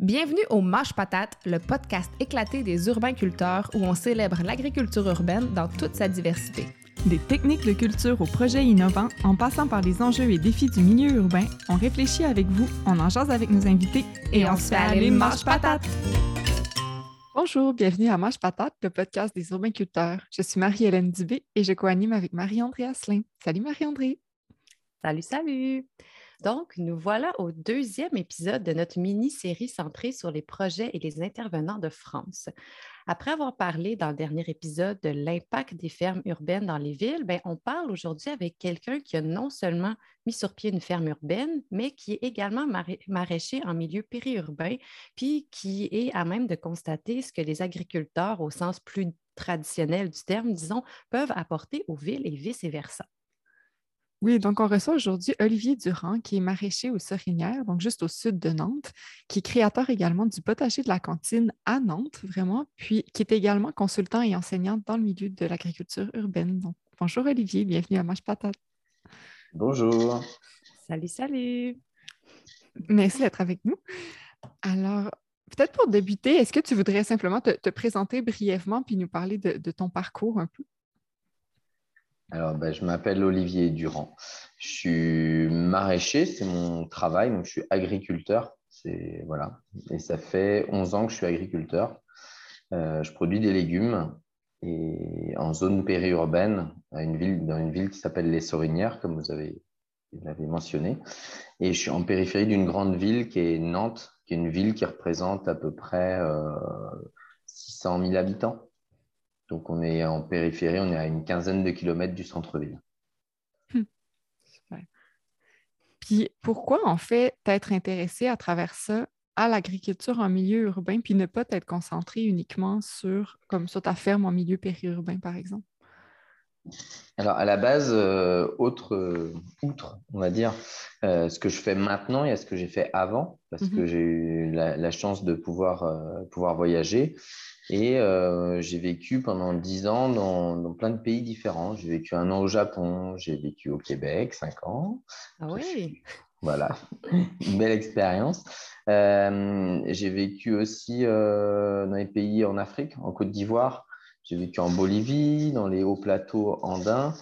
Bienvenue au Mâche Patate, le podcast éclaté des urbains-culteurs où on célèbre l'agriculture urbaine dans toute sa diversité. Des techniques de culture aux projets innovants, en passant par les enjeux et défis du milieu urbain, on réfléchit avec vous, on en jase avec nos invités et, on, se fait aller Mâche Patate! Bonjour, bienvenue à Mâche Patate, le podcast des urbains-culteurs. Je suis Marie-Hélène Dubé et je co-anime avec Marie-André Asselin. Salut Marie-André! Salut, salut! Donc, nous voilà au deuxième épisode de notre mini-série centrée sur les projets et les intervenants de France. Après avoir parlé dans le dernier épisode de l'impact des fermes urbaines dans les villes, ben, on parle aujourd'hui avec quelqu'un qui a non seulement mis sur pied une ferme urbaine, mais qui est également maraîcher en milieu périurbain, puis qui est à même de constater ce que les agriculteurs, au sens plus traditionnel du terme, disons, peuvent apporter aux villes et vice-versa. Oui, donc on reçoit aujourd'hui Olivier Durand, qui est maraîcher aux Sorinières, donc juste au sud de Nantes, qui est créateur également du potager de la cantine à Nantes, vraiment, puis qui est également consultant et enseignant dans le milieu de l'agriculture urbaine. Donc, bonjour Olivier, bienvenue à Mange Patate. Bonjour. Salut, salut. Merci d'être avec nous. Alors, peut-être pour débuter, est-ce que tu voudrais simplement te, présenter brièvement puis nous parler de ton parcours un peu? Alors, ben, je m'appelle Olivier Durand. Je suis maraîcher, c'est mon travail, donc je suis agriculteur. Voilà, et ça fait 11 ans que je suis agriculteur. Euh, je produis des légumes et en zone périurbaine, à une ville, dans une ville qui s'appelle Les Sorinières, comme vous avez l'avez mentionné. Et je suis en périphérie d'une grande ville qui est Nantes, qui est une ville qui représente à peu près euh, 600 000 habitants. Donc, on est en périphérie, on est à une quinzaine de kilomètres du centre-ville. Hmm. Puis, pourquoi, en fait, t'être intéressé à travers ça à l'agriculture en milieu urbain, puis ne pas être concentré uniquement sur, comme sur ta ferme en milieu périurbain, par exemple? Alors, à la base, euh, autre, euh, outre, on va dire, euh, ce que je fais maintenant et ce que j'ai fait avant, parce que mhm. j'ai eu la, chance de pouvoir, pouvoir voyager. Et j'ai vécu pendant dix ans dans, plein de pays différents. J'ai vécu un an au Japon, j'ai vécu au Québec, cinq ans. Ah oui Voilà, une belle expérience. j'ai vécu aussi dans les pays en Afrique, en Côte d'Ivoire, j'ai vécu en Bolivie, dans les hauts plateaux andins,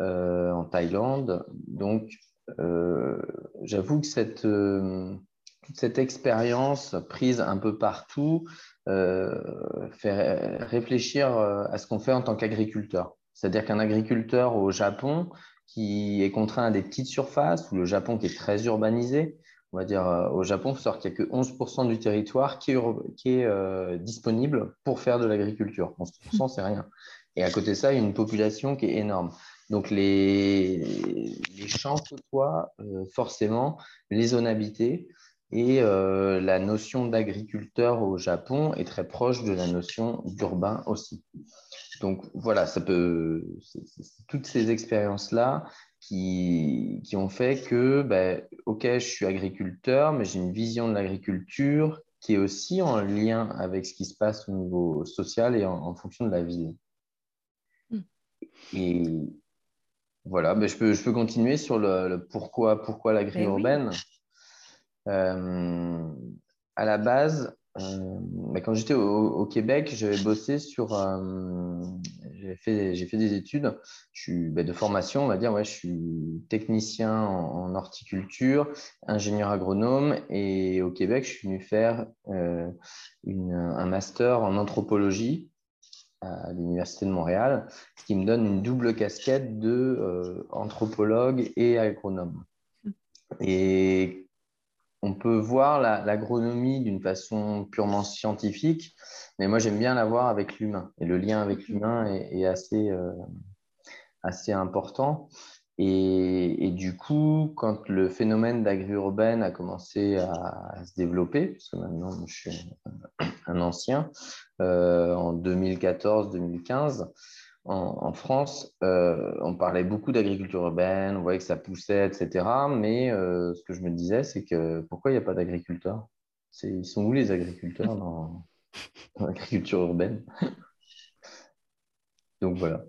euh, en Thaïlande. Donc, euh, j'avoue que cette, euh, toute cette expérience prise un peu partout fait réfléchir à ce qu'on fait en tant qu'agriculteur. C'est-à-dire qu'un agriculteur au Japon qui est contraint à des petites surfaces, ou le Japon qui est très urbanisé, on va dire, euh, au Japon, il faut savoir qu'il n'y a que 11% du territoire qui est, euh, disponible pour faire de l'agriculture. 11%, c'est rien. Et à côté de ça, il y a une population qui est énorme. Donc, les, champs côtoient euh, forcément les zones habitées. Et la notion d'agriculteur au Japon est très proche de la notion d'urbain aussi. Donc voilà, ça peut, toutes ces expériences-là qui, qui ont fait que, ben, OK, je suis agriculteur, mais j'ai une vision de l'agriculture qui est aussi en lien avec ce qui se passe au niveau social et en, fonction de la ville. Hmm. Et voilà, ben, je, peux, je peux continuer sur le, pourquoi, pourquoi l'agri-urbaine. Ben euh, à la base, euh, bah, quand j'étais au, Québec, j'avais bossé sur. Euh, j'ai fait, fait, des études. Bah, de formation, on va dire. Ouais, je suis technicien en, horticulture, ingénieur agronome. Et au Québec, je suis venu faire euh, un master en anthropologie à l'Université de Montréal, ce qui me donne une double casquette de anthropologue et agronome. Et on peut voir l'agronomie d'une façon purement scientifique, mais moi j'aime bien la voir avec l'humain. Et le lien avec l'humain est, assez, euh, assez important. Et, du coup, quand le phénomène d'agri-urbaine a commencé à, se développer, parce que maintenant je suis un ancien, euh, en 2014-2015, en, France, euh, on parlait beaucoup d'agriculture urbaine, on voyait que ça poussait, etc. Mais euh, ce que je me disais, c'est que pourquoi il n'y a pas d'agriculteurs? Ils sont où les agriculteurs dans, l'agriculture urbaine? Donc voilà.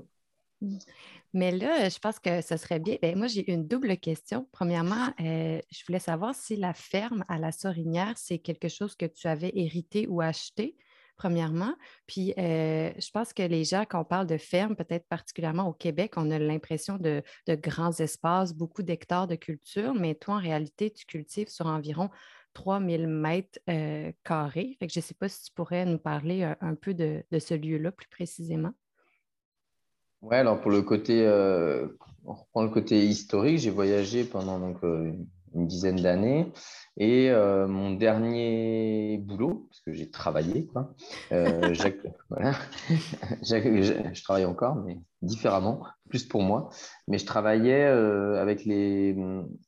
Mais là, je pense que ce serait bien. Ben, moi, j'ai une double question. Premièrement, euh, je voulais savoir si la ferme à la Sorinière, c'est quelque chose que tu avais hérité ou acheté, premièrement. Puis, euh, je pense que les gens, quand on parle de ferme, peut-être particulièrement au Québec, on a l'impression de, grands espaces, beaucoup d'hectares de culture, mais toi, en réalité, tu cultives sur environ 3000 mètres euh, carrés. Fait que je ne sais pas si tu pourrais nous parler un, peu de ce lieu-là plus précisément. Ouais, alors pour le côté, euh, on reprend le côté historique, j'ai voyagé pendant donc, une dizaine d'années. Et euh, mon dernier boulot, parce que j'ai travaillé, quoi, voilà, je travaille encore, mais différemment, plus pour moi, mais je travaillais avec les,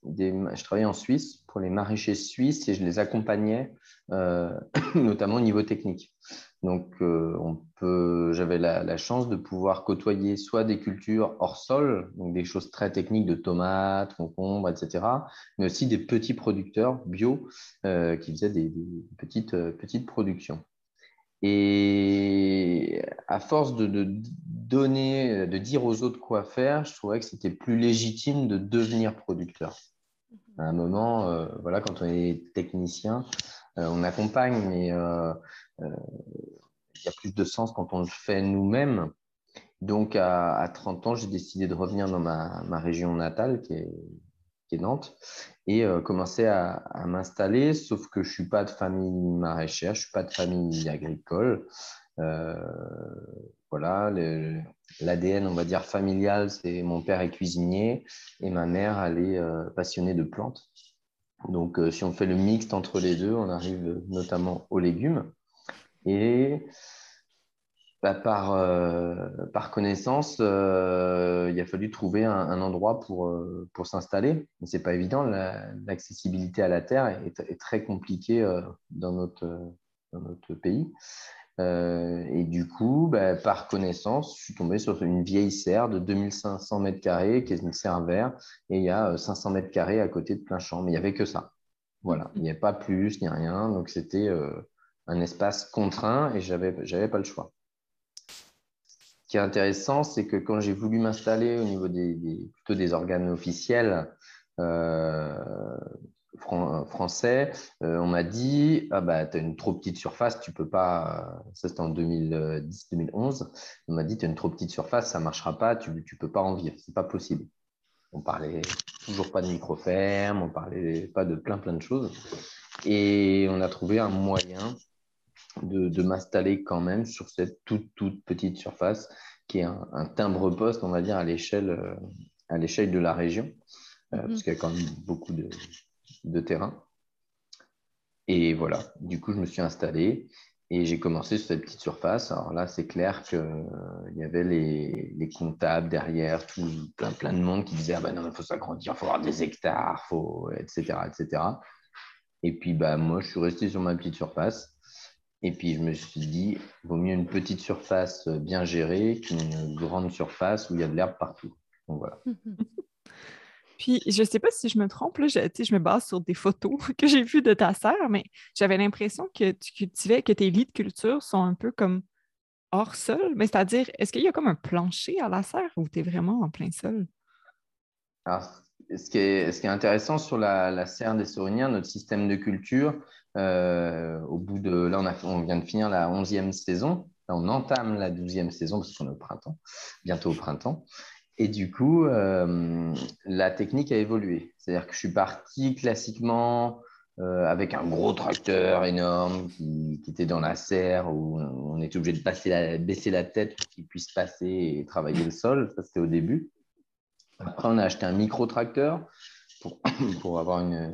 des, je travaillais en Suisse pour les maraîchers suisses et je les accompagnais notamment au niveau technique. Donc, euh, j'avais la, chance de pouvoir côtoyer soit des cultures hors sol, donc des choses très techniques de tomates, concombres, etc., mais aussi des petits producteurs bio euh, qui faisaient des, petites, euh, petites productions. Et à force de, donner, de dire aux autres quoi faire, je trouvais que c'était plus légitime de devenir producteur. À un moment, voilà, quand on est technicien, on accompagne, mais euh, il y a plus de sens quand on le fait nous-mêmes. Donc, à, 30 ans, j'ai décidé de revenir dans ma, région natale, qui est, Nantes, et euh, commencer à, m'installer, sauf que je ne suis pas de famille maraîchère, je ne suis pas de famille agricole. Euh, voilà, l'ADN, on va dire, familial, c'est mon père est cuisinier et ma mère, elle est passionnée de plantes. Donc, si on fait le mixte entre les deux, on arrive notamment aux légumes. Et bah, par, euh, par, connaissance, euh, il a fallu trouver un, endroit pour, euh, pour s'installer. Ce n'est pas évident, l'accessibilité à la terre est, très compliquée dans, notre, dans notre pays. Et du coup, bah, par connaissance, je suis tombé sur une vieille serre de 2500 mètres carrés, qui est une serre verte, et il y a 500 mètres carrés à côté de plein champ, mais il n'y avait que ça. Voilà, il n'y a pas plus ni rien, donc c'était un espace contraint et je n'avais pas le choix. Ce qui est intéressant, c'est que quand j'ai voulu m'installer au niveau des, plutôt des organes officiels euh, français, euh, on m'a dit Ah, bah, tu as une trop petite surface, tu peux pas. Ça, c'était en 2010-2011. On m'a dit Tu as une trop petite surface, ça marchera pas, tu ne peux pas en vivre, ce n'est pas possible. On parlait toujours pas de micro-ferme, on parlait pas de plein, plein de choses. Et on a trouvé un moyen de, m'installer quand même sur cette toute, toute petite surface qui est un, timbre-poste, on va dire, à l'échelle, euh, à l'échelle de la région, euh, mhm. parce qu'il y a quand même beaucoup de, de terrain. Et voilà, du coup, je me suis installé et j'ai commencé sur cette petite surface. Alors là, c'est clair qu'il euh, y avait les, les, comptables derrière, tout, plein, de monde qui disait ah ben non, il faut s'agrandir, il faut avoir des hectares, faut, etc., etc. Et puis, bah, moi, je suis resté sur ma petite surface. Et puis, je me suis dit, vaut mieux une petite surface bien gérée qu'une grande surface où il y a de l'herbe partout. Donc, voilà. Puis, je ne sais pas si je me trompe, là, je, je me base sur des photos que j'ai vues de ta sœur, mais j'avais l'impression que tu cultivais, que tes lits de culture sont un peu comme hors sol. Mais c'est-à-dire, est-ce qu'il y a comme un plancher à la serre ou tu es vraiment en plein sol? Alors, ce qui, est, intéressant sur la, serre des Sauriniens, notre système de culture, euh, au bout de, là, on, on, vient de finir la 11e saison. Là, on entame la 12e saison parce qu'on est au printemps, bientôt au printemps. Et du coup, euh, la technique a évolué. C'est-à-dire que je suis parti classiquement euh, avec un gros tracteur énorme qui, était dans la serre où on était obligé de baisser la tête pour qu'il puisse passer et travailler le sol. Ça, c'était au début. Après, on a acheté un micro-tracteur pour, avoir euh,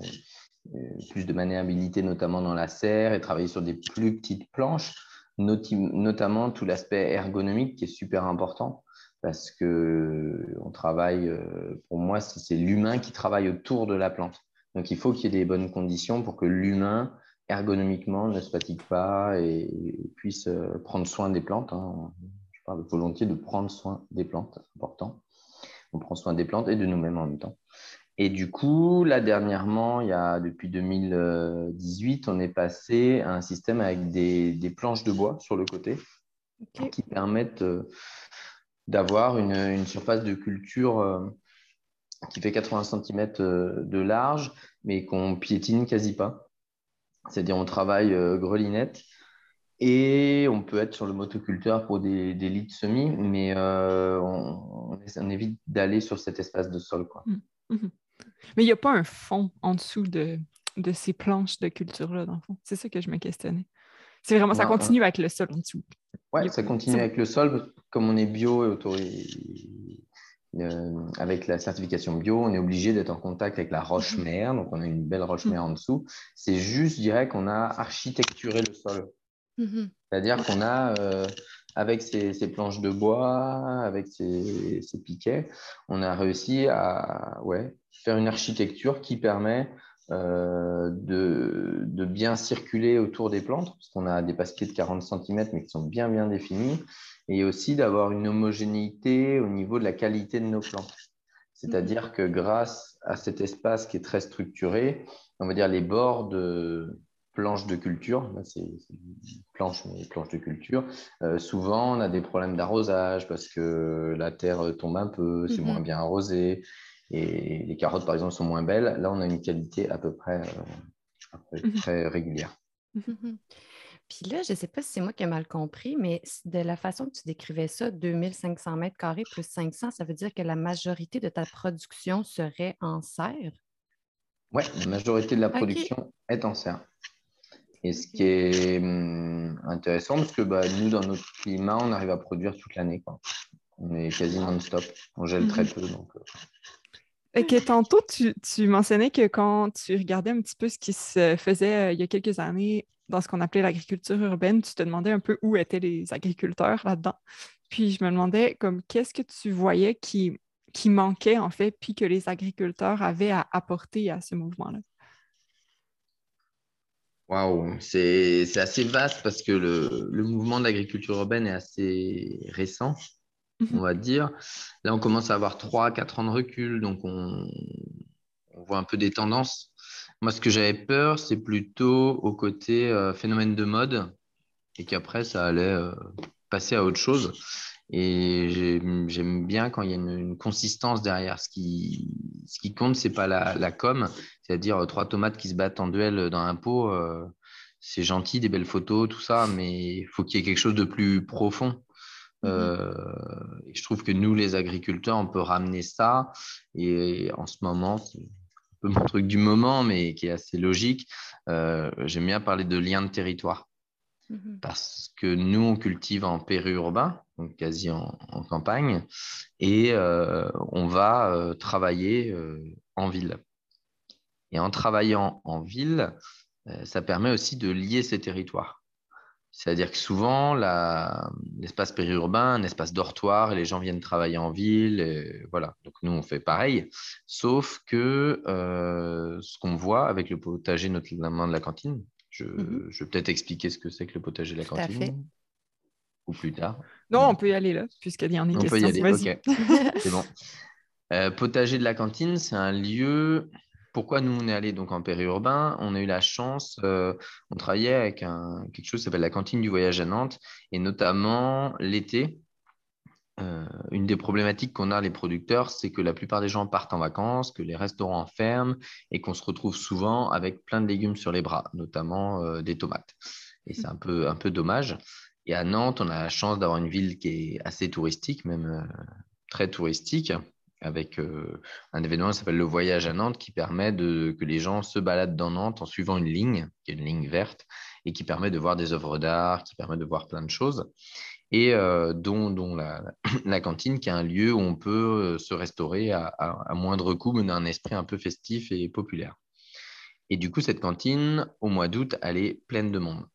plus de maniabilité, notamment dans la serre, et travailler sur des plus petites planches, notamment tout l'aspect ergonomique qui est super important parce que on travaille, euh, pour moi, c'est l'humain qui travaille autour de la plante. Donc, il faut qu'il y ait des bonnes conditions pour que l'humain, ergonomiquement, ne se fatigue pas et puisse euh, prendre soin des plantes. Hein. Je parle volontiers de prendre soin des plantes, c'est important. On prend soin des plantes et de nous-mêmes en même temps. Et du coup, là, dernièrement, il y a, depuis 2018, on est passé à un système avec des, planches de bois sur le côté qui permettent euh, d'avoir une, surface de culture euh, qui fait 80 cm de large, mais qu'on piétine quasi pas. C'est-à-dire on travaille grelinette et on peut être sur le motoculteur pour des, des lits de semis, mais on, évite d'aller sur cet espace de sol. Quoi. Mmh, mmh. Mais il n'y a pas un fond en dessous de, de ces planches de culture-là, dans le fond? C'est ça que je me questionnais. C'est vraiment, ça continue avec le sol en dessous. Oui, ça continue avec le sol. Comme on est bio et autorisé, euh, avec la certification bio, on est obligé d'être en contact avec la roche-mère. Donc, on a une belle roche-mère en dessous. C'est juste, je dirais, qu'on a architecturé le sol. Mhm. C'est-à-dire qu'on a, euh, avec ces, planches de bois, avec ces, piquets, on a réussi à ouais, faire une architecture qui permet euh, de, de, bien circuler autour des plantes, parce qu'on a des pasquets de 40 cm, mais qui sont bien, bien définis, et aussi d'avoir une homogénéité au niveau de la qualité de nos plantes. C'est-à-dire que grâce à cet espace qui est très structuré, on va dire les bords de, planches de culture, c'est planches, mais planches de culture. Euh, souvent, on a des problèmes d'arrosage parce que la terre tombe un peu, c'est moins mhm. bien arrosé, et les carottes, par exemple, sont moins belles. Là, on a une qualité à peu près euh, mhm. très régulière. Puis là, je ne sais pas si c'est moi qui ai mal compris, mais de la façon que tu décrivais ça, 2500 mètres carrés plus 500, ça veut dire que la majorité de ta production serait en serre? Oui, la majorité de la production est en serre. Et ce qui est hum, intéressant, parce que bah, nous, dans notre climat, on arrive à produire toute l'année. On est quasi non-stop. On gèle très mhm. peu. Donc, et que tantôt, tu, mentionnais que quand tu regardais un petit peu ce qui se faisait euh, il y a quelques années dans ce qu'on appelait l'agriculture urbaine, tu te demandais un peu où étaient les agriculteurs là-dedans. Puis je me demandais comme qu'est-ce que tu voyais qui, qui manquait en fait, puis que les agriculteurs avaient à apporter à ce mouvement-là? Waouh, c'est assez vaste parce que le, mouvement de l'agriculture urbaine est assez récent, on mhm. va dire. Là, on commence à avoir 3-4 ans de recul, donc on, voit un peu des tendances. Moi, ce que j'avais peur, c'est plutôt au côté euh, phénomène de mode et qu'après, ça allait euh, passer à autre chose. Et j'aime bien quand il y a une, consistance derrière. Ce qui, ce qui compte, c'est pas la, la com, c'est-à-dire euh, trois tomates qui se battent en duel dans un pot. C'est gentil, des belles photos, tout ça, mais il faut qu'il y ait quelque chose de plus profond. Mmh euh, et je trouve que nous, les agriculteurs, on peut ramener ça. Et en ce moment, c'est un peu mon truc du moment, mais qui est assez logique. J'aime bien parler de lien de territoire. Mmh Parce que nous, on cultive en périurbain, donc quasi en, campagne, et euh, on va euh, travailler euh, en ville. Et en travaillant en ville, ça permet aussi de lier ces territoires. C'est-à-dire que souvent, l'espace périurbain, un espace dortoir, et les gens viennent travailler en ville. voilà. Donc nous, on fait pareil. Sauf que ce qu'on voit avec le potager, notamment de la cantine, Mmh je, vais peut-être expliquer ce que c'est que le potager de la cantine. Ou plus tard. Non, on peut y aller là, puisqu'il y en a une on Peut y aller. c'est bon. Euh, potager de la cantine, c'est un lieu. Pourquoi nous, on est allé donc en périurbain? On a eu la chance, euh, on travaillait avec quelque chose qui s'appelle la cantine du voyage à Nantes, et notamment l'été, euh, une des problématiques qu'on a les producteurs, c'est que la plupart des gens partent en vacances, que les restaurants ferment et qu'on se retrouve souvent avec plein de légumes sur les bras, notamment euh, des tomates. Et c'est un peu, un peu dommage. Et à Nantes, on a la chance d'avoir une ville qui est assez touristique, même très touristique, avec un événement qui s'appelle le Voyage à Nantes, qui permet que les gens se baladent dans Nantes en suivant une ligne, qui est une ligne verte, et qui permet de voir des œuvres d'art, qui permet de voir plein de choses et euh, dont, la, cantine qui est un lieu où on peut euh, se restaurer à, moindre coût, mais un esprit un peu festif et populaire. Et du coup, cette cantine, au mois d'août, elle est pleine de monde.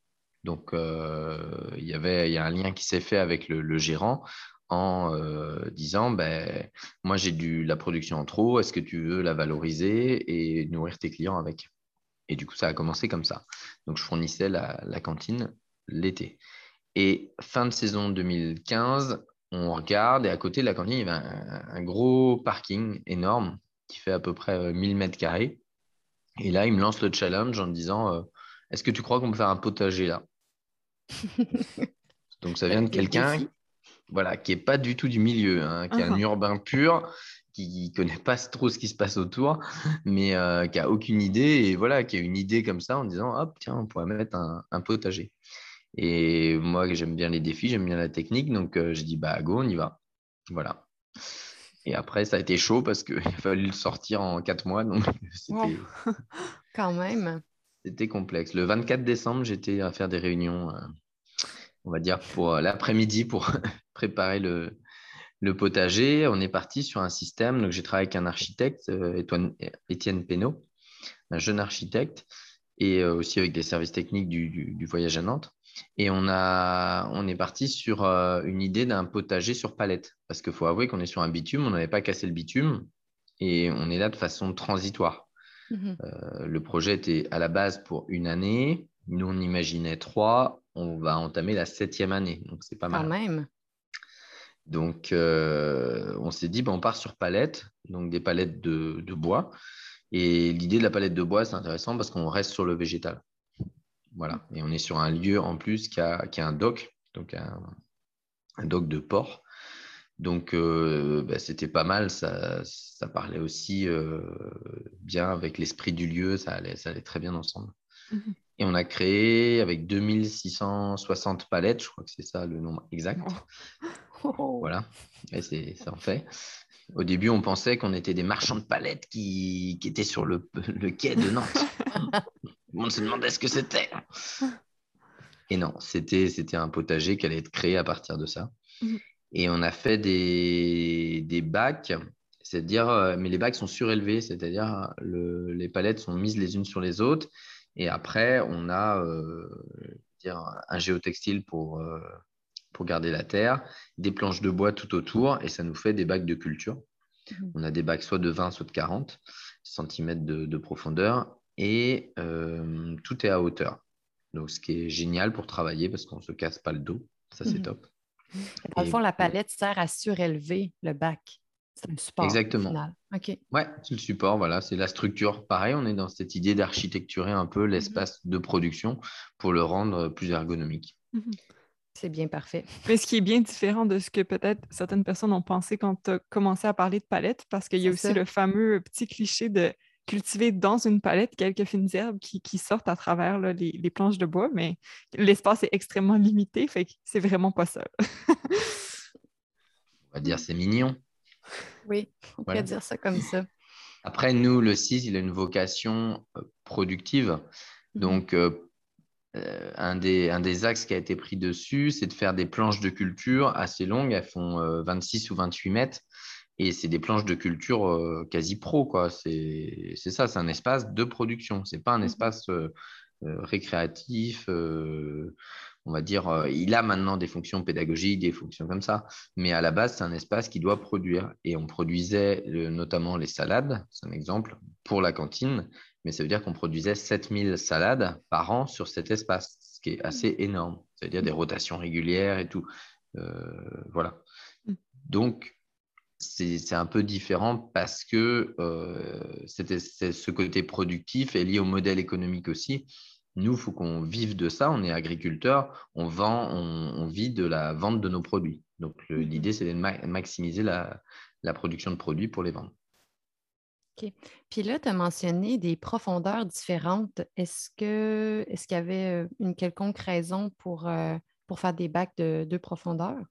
Donc, euh, il y avait, a un lien qui s'est fait avec le, gérant en disant, ben, moi j'ai du la production en trop, est-ce que tu veux la valoriser et nourrir tes clients avec? Et du coup, ça a commencé comme ça. Donc, je fournissais la cantine l'été. Et fin de saison 2015, on regarde et à côté de la cantine, il y avait un, gros parking énorme qui fait à peu près 1000 euh, mètres carrés. Et là, il me lance le challenge en me disant euh, Est-ce que tu crois qu'on peut faire un potager là? Donc, ça vient de quelqu'un. Voilà, qui n'est pas du tout du milieu, hein, qui est un Uh-huh. urbain pur, qui ne connaît pas trop ce qui se passe autour, mais euh, qui a aucune idée, et voilà, qui a une idée comme ça en disant, hop, tiens, on pourrait mettre un, un potager. Et moi, j'aime bien les défis, j'aime bien la technique, donc euh, je dis, bah, go, on y va. Voilà. Et après, ça a été chaud parce qu'il a fallu le sortir en quatre mois, donc c'était Wow. Quand même. c'était complexe. Le 24 décembre, j'étais à faire des réunions, euh, on va dire, pour l'après-midi pour préparer le, le potager. On est parti sur un système. Donc, j'ai travaillé avec un architecte, euh, Étoine- Étienne Pénaud, un jeune architecte, et euh, aussi avec des services techniques du, du- du voyage à Nantes. Et on, a, on est parti sur euh, une idée d'un potager sur palette. Parce qu'il faut avouer qu'on est sur un bitume, on n'avait pas cassé le bitume, et on est là de façon transitoire. Mhm. Euh, le projet était à la base pour une année. Nous, on imaginait trois. On va entamer la septième année. Donc, c'est pas Quand mal. même. Donc, euh, on s'est dit, ben, on part sur palette, donc des palettes de, de bois. Et l'idée de la palette de bois, c'est intéressant parce qu'on reste sur le végétal. Voilà. Et on est sur un lieu en plus qui a, qui a un dock, donc un, un dock de port. Donc, euh, ben, c'était pas mal. Ça, ça parlait aussi euh, bien avec l'esprit du lieu. Ça allait, ça allait très bien ensemble. Mhm. Et on a créé avec 2660 palettes, je crois que c'est ça le nombre exact. Oh. Voilà, et c'est ça en fait. Au début, on pensait qu'on était des marchands de palettes qui, qui étaient sur le, le quai de Nantes. on se demandait ce que c'était. Et non, c'était un potager qui allait être créé à partir de ça. Mhm. Et on a fait des, des bacs, c'est-à-dire, euh, mais les bacs sont surélevés, c'est-à-dire le- les palettes sont mises les unes sur les autres. Et après, on a euh, dire, un géotextile pour, euh, pour garder la terre, des planches de bois tout autour, et ça nous fait des bacs de culture. Mhm. On a des bacs soit de 20, soit de 40 cm de, de profondeur, et euh, tout est à hauteur. Donc, ce qui est génial pour travailler parce qu'on ne se casse pas le dos. Ça, c'est Mhm. top. Dans le fond, la palette sert à surélever le bac. C'est un support. Exactement. final. OK. Ouais, c'est le support, voilà, c'est la structure. Pareil, on est dans cette idée d'architecturer un peu l'espace de production pour le rendre plus ergonomique. C'est bien parfait. Mais ce qui est bien différent de ce que peut-être certaines personnes ont pensé quand tu as commencé à parler de palette, parce qu'il y a aussi ça. le fameux petit cliché de cultiver dans une palette quelques fines herbes qui, qui sortent à travers là, les, les planches de bois, mais l'espace est extrêmement limité, fait que c'est vraiment pas ça. On va dire c'est mignon. Oui, on Voilà. dire ça comme ça. Après, nous, le CIS, il a une vocation euh, productive. Mhm. Donc, euh, euh, un, des, un des axes qui a été pris dessus, c'est de faire des planches de culture assez longues. Elles font euh, 26 ou 28 mètres. Et c'est des planches de culture euh, quasi pro. quoi. C'est c'est ça, c'est un espace de production. Ce n'est pas un Mhm. espace euh, euh, récréatif. euh, on va dire, euh, il a maintenant des fonctions pédagogiques, des fonctions comme ça. Mais à la base, c'est un espace qui doit produire. Et on produisait euh, notamment les salades, c'est un exemple, pour la cantine. Mais ça veut dire qu'on produisait 7000 salades par an sur cet espace, ce qui est assez énorme. C'est-à-dire des rotations régulières et tout. Euh, voilà. Mm. Donc, c'est un peu différent parce que euh, ce côté productif est lié au modèle économique aussi. Nous, il faut qu'on vive de ça. On est agriculteur, on vend, on, on vit de la vente de nos produits. Donc, l'idée, c'est de ma- maximiser la, la production de produits pour les vendre. Puis là, tu as mentionné des profondeurs différentes. Est-ce que est-ce qu'il y avait une quelconque raison pour, euh, pour faire des bacs de deux profondeurs?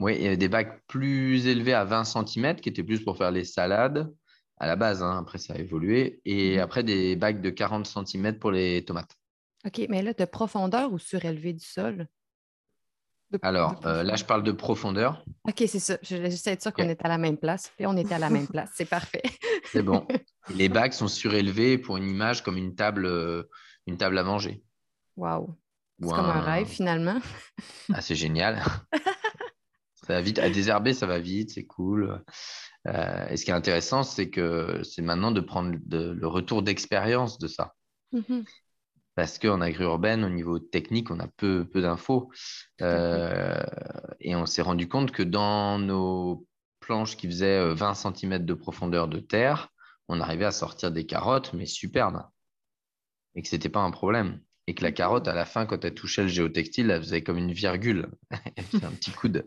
Oui, il y avait des bacs plus élevés à 20 cm qui étaient plus pour faire les salades à la base. hein. Après, ça a évolué. Et Mhm. après, des bacs de 40 cm pour les tomates. OK, mais là, de profondeur ou surélevé du sol? De- Alors, de euh, là, je parle de profondeur. OK, c'est ça. Je voulais juste être sûre qu'on Ok. était à la même place. Puis on était à la même place. C'est parfait. C'est bon. Les bacs sont surélevés pour une image comme une table, euh, une table à manger. Wow. C'est comme un rêve, finalement. Ah, c'est génial. ça va vite. À désherber, ça va vite, c'est cool. Euh, et ce qui est intéressant, c'est que c'est maintenant de prendre de- le retour d'expérience de ça. Mhm. Parce qu'en agri-urbaine, au niveau technique, on a peu, peu d'infos. Euh, et on s'est rendu compte que dans nos planches qui faisaient euh, 20 cm de profondeur de terre, on arrivait à sortir des carottes, mais superbes. Et que ce n'était pas un problème. Et que la carotte, à la fin, quand elle touchait le géotextile, elle faisait comme une virgule. un petit coup de.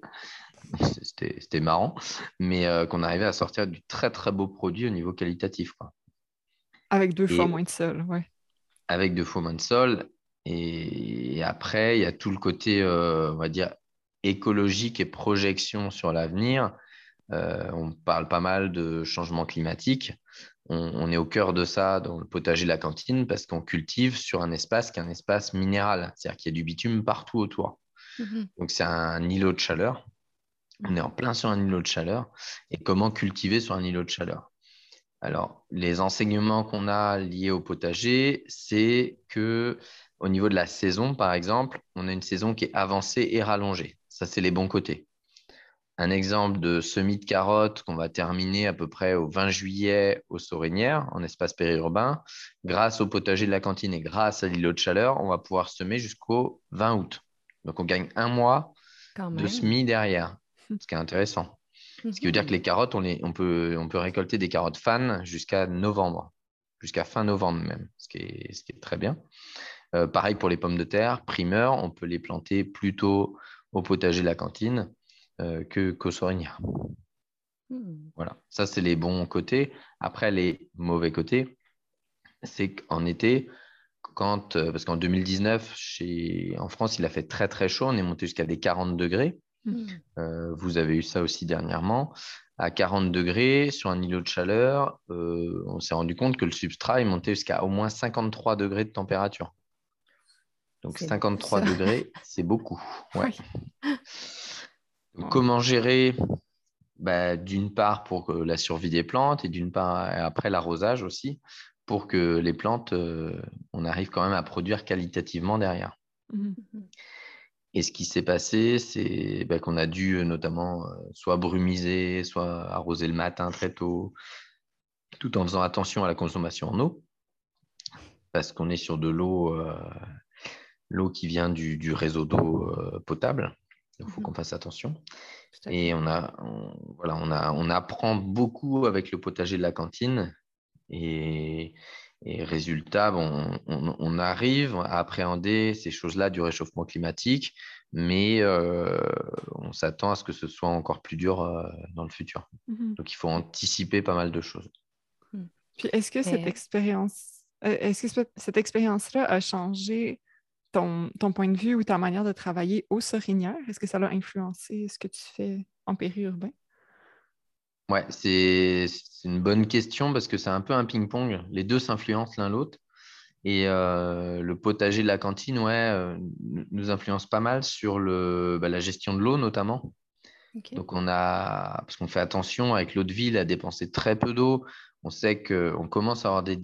C'était marrant, mais qu'on arrivait à sortir du très très beau produit au niveau qualitatif. Quoi. Avec deux fois moins de sol, ouais. Avec deux fois moins de sol. Et après, il y a tout le côté, on va dire, écologique et projection sur l'avenir. On parle pas mal de changement climatique on, est au cœur de ça dans le potager de la cantine parce qu'on cultive sur un espace qui est un espace minéral, c'est-à-dire qu'il y a du bitume partout autour. Mhm. Donc c'est un îlot de chaleur. On est en plein sur un îlot de chaleur. Et comment cultiver sur un îlot de chaleur? Alors, les enseignements qu'on a liés au potager, c'est que au niveau de la saison, par exemple, on a une saison qui est avancée et rallongée. Ça, c'est les bons côtés un exemple de semis de carottes qu'on va terminer à peu près au 20 juillet au Sorinière, en espace périurbain. Grâce au potager de la cantine et grâce à l'îlot de chaleur, on va pouvoir semer jusqu'au 20 août. Donc, on gagne un mois de semis derrière, ce qui est intéressant. Ce qui veut dire que les carottes, on, peut, on peut récolter des carottes fan jusqu'à novembre, jusqu'à fin novembre même, ce qui est, ce qui est très bien. Euh, pareil pour les pommes de terre, primeur, on peut les planter plutôt au potager de la cantine que qu'au hmm. Voilà, ça c'est les bons côtés. Après, les mauvais côtés, c'est qu'en été, quand, euh, parce qu'en 2019, chez, en France, il a fait très très chaud, on est monté jusqu'à des 40 degrés. Hmm. Euh, vous avez eu ça aussi dernièrement. À 40 degrés, sur un îlot de chaleur, on s'est rendu compte que le substrat est monté jusqu'à au moins 53 degrés de température. Donc 53 degrés, c'est beaucoup. Ouais. Comment gérer bah, D'une part pour la survie des plantes et d'une part après l'arrosage aussi, pour que les plantes, euh, on arrive quand même à produire qualitativement derrière. Mmh. Et ce qui s'est passé, c'est bah, qu'on a dû euh, notamment euh, soit brumiser, soit arroser le matin très tôt, tout en faisant attention à la consommation en eau, parce qu'on est sur de l'eau, l'eau qui vient du réseau d'eau potable. Il faut mmh qu'on fasse attention. Et on, a, voilà, on, a, on apprend beaucoup avec le potager de la cantine. Et, résultat, bon, on, arrive à appréhender ces choses-là du réchauffement climatique, mais euh, on s'attend à ce que ce soit encore plus dur euh, dans le futur. Mmh Donc il faut anticiper pas mal de choses. Mmh. Puis est-ce que cette expérience, est-ce que cette expérience-là a changé ton, point de vue ou ta manière de travailler au Sorinière? Est-ce que ça a influencé ce que tu fais en périurbain? Ouais, c'est une bonne question parce que c'est un peu un ping-pong. Les deux s'influencent l'un l'autre. Et euh, le potager de la cantine, ouais, euh, nous influence pas mal sur le, bah, la gestion de l'eau notamment. Donc on a, parce qu'on fait attention avec l'eau de ville à dépenser très peu d'eau on sait qu'on commence à avoir des,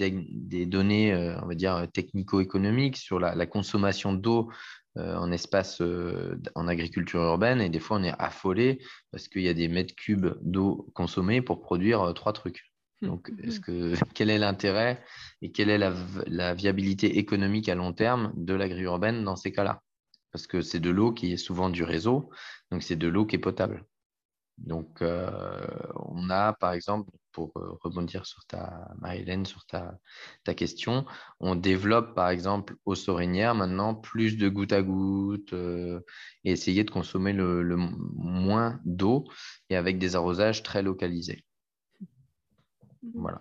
données, euh, on va dire, technico-économiques sur la, consommation d'eau euh, en espace euh, en agriculture urbaine. Et des fois, on est affolé parce qu'il y a des mètres cubes d'eau consommés pour produire trois trucs. Mmh. Donc, est-ce que, quel est l'intérêt et quelle est la, viabilité économique à long terme de l'agri-urbaine dans ces cas-là? Parce que c'est de l'eau qui est souvent du réseau, donc c'est de l'eau qui est potable. Donc, on a par exemple pour euh, rebondir sur ta, Marie-Hélène, sur ta, ta, question, on développe par exemple aux sorinières maintenant plus de goutte à goutte euh, et essayer de consommer le, le moins d'eau et avec des arrosages très localisés. Mmh. Voilà.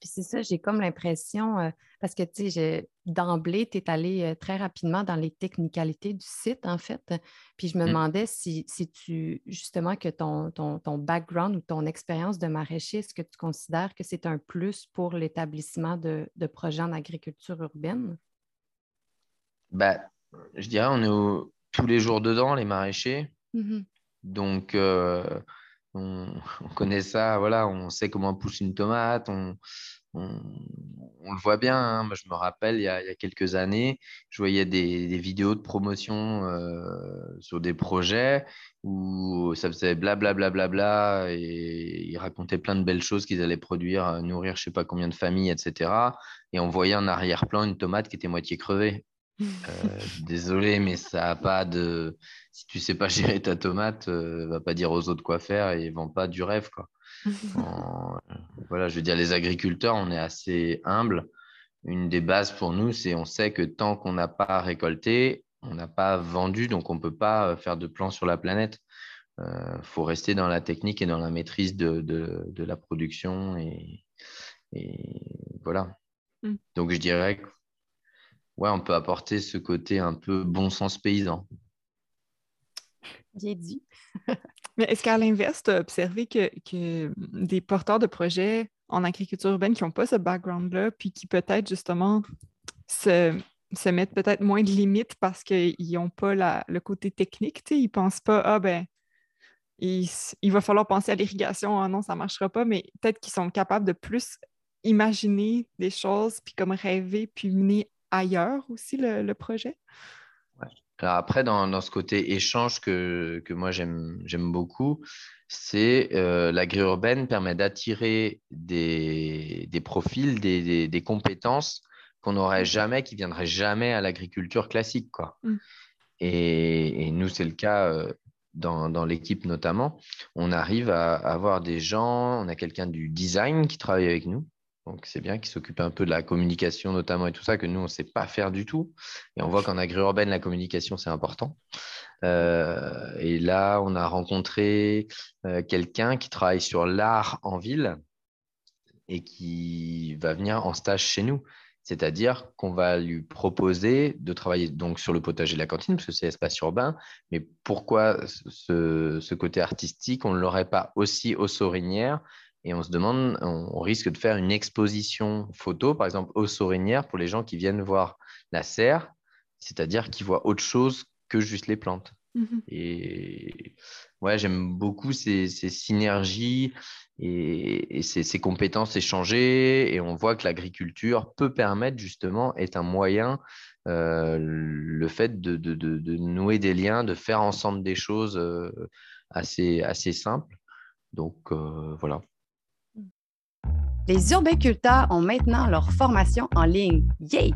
Puis c'est ça, j'ai comme l'impression, euh, parce que tu sais, d'emblée, tu es allé euh, très rapidement dans les technicalités du site, en fait. Puis je me mmh. demandais si, tu, justement, que ton, ton, background ou ton expérience de maraîcher, est-ce que tu considères que c'est un plus pour l'établissement de, projets en agriculture urbaine? Ben, je dirais, on est tous les jours dedans, les maraîchers. Mmh Donc, euh, on, connaît ça, voilà, on sait comment pousse une tomate, on, le voit bien. Hein. Moi, je me rappelle, il y, a, quelques années, je voyais des, vidéos de promotion euh, sur des projets où ça faisait blablabla bla, bla, bla, et ils racontaient plein de belles choses qu'ils allaient produire, euh, nourrir je sais pas combien de familles, etc. Et on voyait en arrière-plan une tomate qui était moitié crevée. Euh, désolé, mais ça n'a pas de. Si tu sais pas gérer ta tomate, euh, va pas dire aux autres quoi faire et vend pas du rêve, quoi. Voilà, je veux dire, les agriculteurs, on est assez humbles. Une des bases pour nous, c'est on sait que tant qu'on n'a pas récolté, on n'a pas vendu, donc on ne peut pas faire de plan sur la planète. Il faut rester dans la technique et dans la maîtrise de, la production. Et, voilà. Mm. Donc je dirais que ouais, on peut apporter ce côté un peu bon sens paysan. Bien dit. Mais est-ce qu'à l'inverse, tu as observé que, des porteurs de projets en agriculture urbaine qui n'ont pas ce background-là, puis qui peut-être justement se, mettent peut-être moins de limites parce qu'ils n'ont pas le côté technique, ils ne pensent pas, ah ben, il, va falloir penser à l'irrigation, ah non, ça ne marchera pas, mais peut-être qu'ils sont capables de plus imaginer des choses, puis comme rêver, puis mener ailleurs aussi le, projet? Alors après, dans, ce côté échange que, moi j'aime beaucoup, c'est euh, l'agri-urbaine permet d'attirer des, profils, des, compétences qu'on n'aurait jamais, qui viendraient jamais à l'agriculture classique. Quoi. Mm. Et, nous, c'est le cas euh, dans, l'équipe notamment. On arrive à avoir des gens, on a quelqu'un du design qui travaille avec nous, donc, c'est bien qu'ils s'occupent un peu de la communication, notamment, et tout ça, que nous, on ne sait pas faire du tout. Et on voit qu'en agri-urbaine, la communication, c'est important. Euh, et là, on a rencontré euh, quelqu'un qui travaille sur l'art en ville et qui va venir en stage chez nous. C'est-à-dire qu'on va lui proposer de travailler donc sur le potager de la cantine, parce que c'est espace urbain, mais pourquoi ce, ce côté artistique, on ne l'aurait pas aussi aux Sorinières et on se demande, on, risque de faire une exposition photo, par exemple, aux Sorinières, pour les gens qui viennent voir la serre, c'est-à-dire qui voient autre chose que juste les plantes. Mhm. Et ouais, j'aime beaucoup ces, synergies et, ces, compétences échangées. Et on voit que l'agriculture peut permettre justement, est un moyen, euh, le fait de, nouer des liens, de faire ensemble des choses euh, assez, assez simples. Donc euh, voilà. Les urbainculteurs ont maintenant leur formation en ligne. Yay!